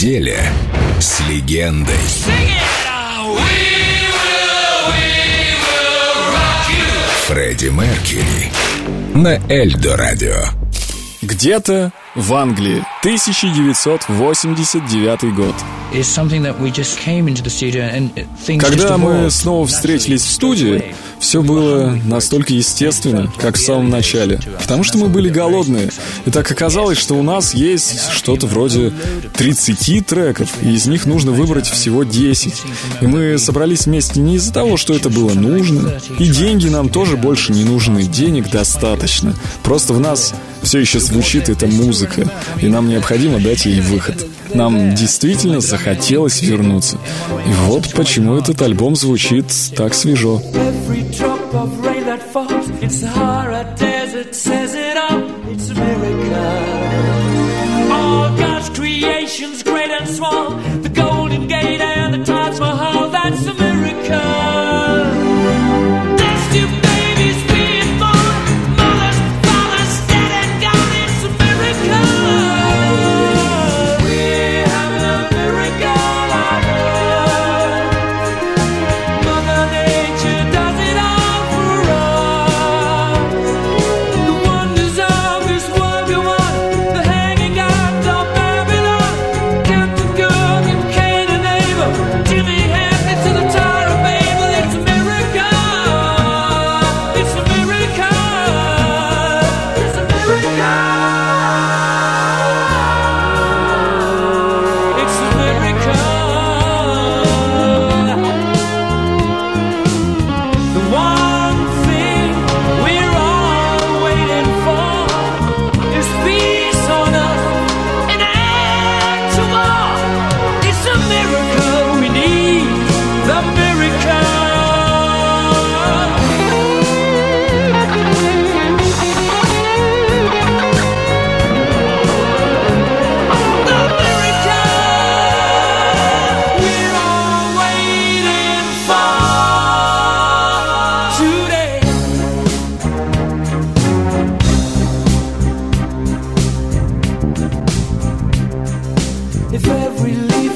неделе с легендой. Фредди Меркьюри на Эльдо Радио. Где-то в Англии, 1989 год. Когда мы снова встретились в студии, все было настолько естественно, как в самом начале. Потому что мы были голодные. И так оказалось, что у нас есть что-то вроде 30 треков, и из них нужно выбрать всего 10. И мы собрались вместе не из-за того, что это было нужно. И деньги нам тоже больше не нужны. Денег достаточно. Просто в нас все еще звучит эта музыка, и нам необходимо дать ей выход. Нам действительно захотелось вернуться. И вот почему этот альбом звучит так свежо. creations great and small the golden gate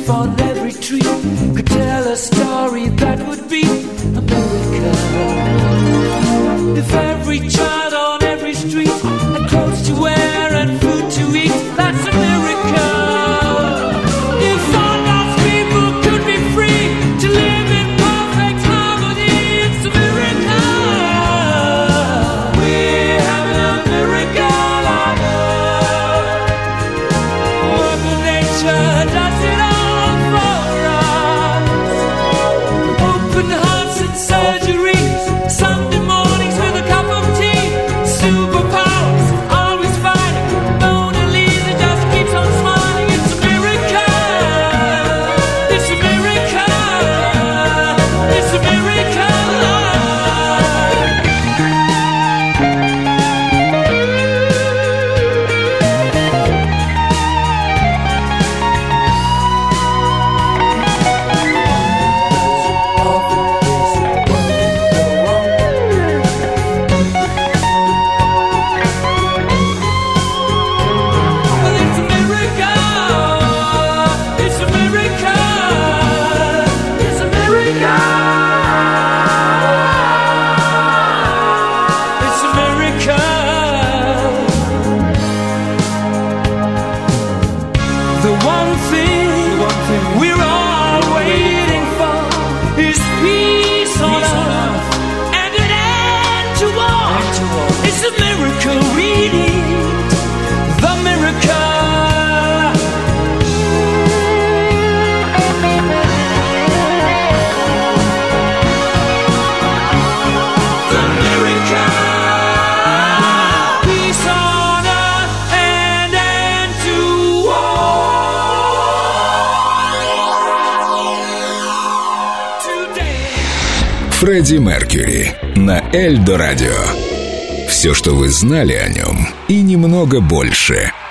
leaf on every tree could tell a story. Фредди Меркьюри на Эльдо Радио. Все, что вы знали о нем, и немного больше –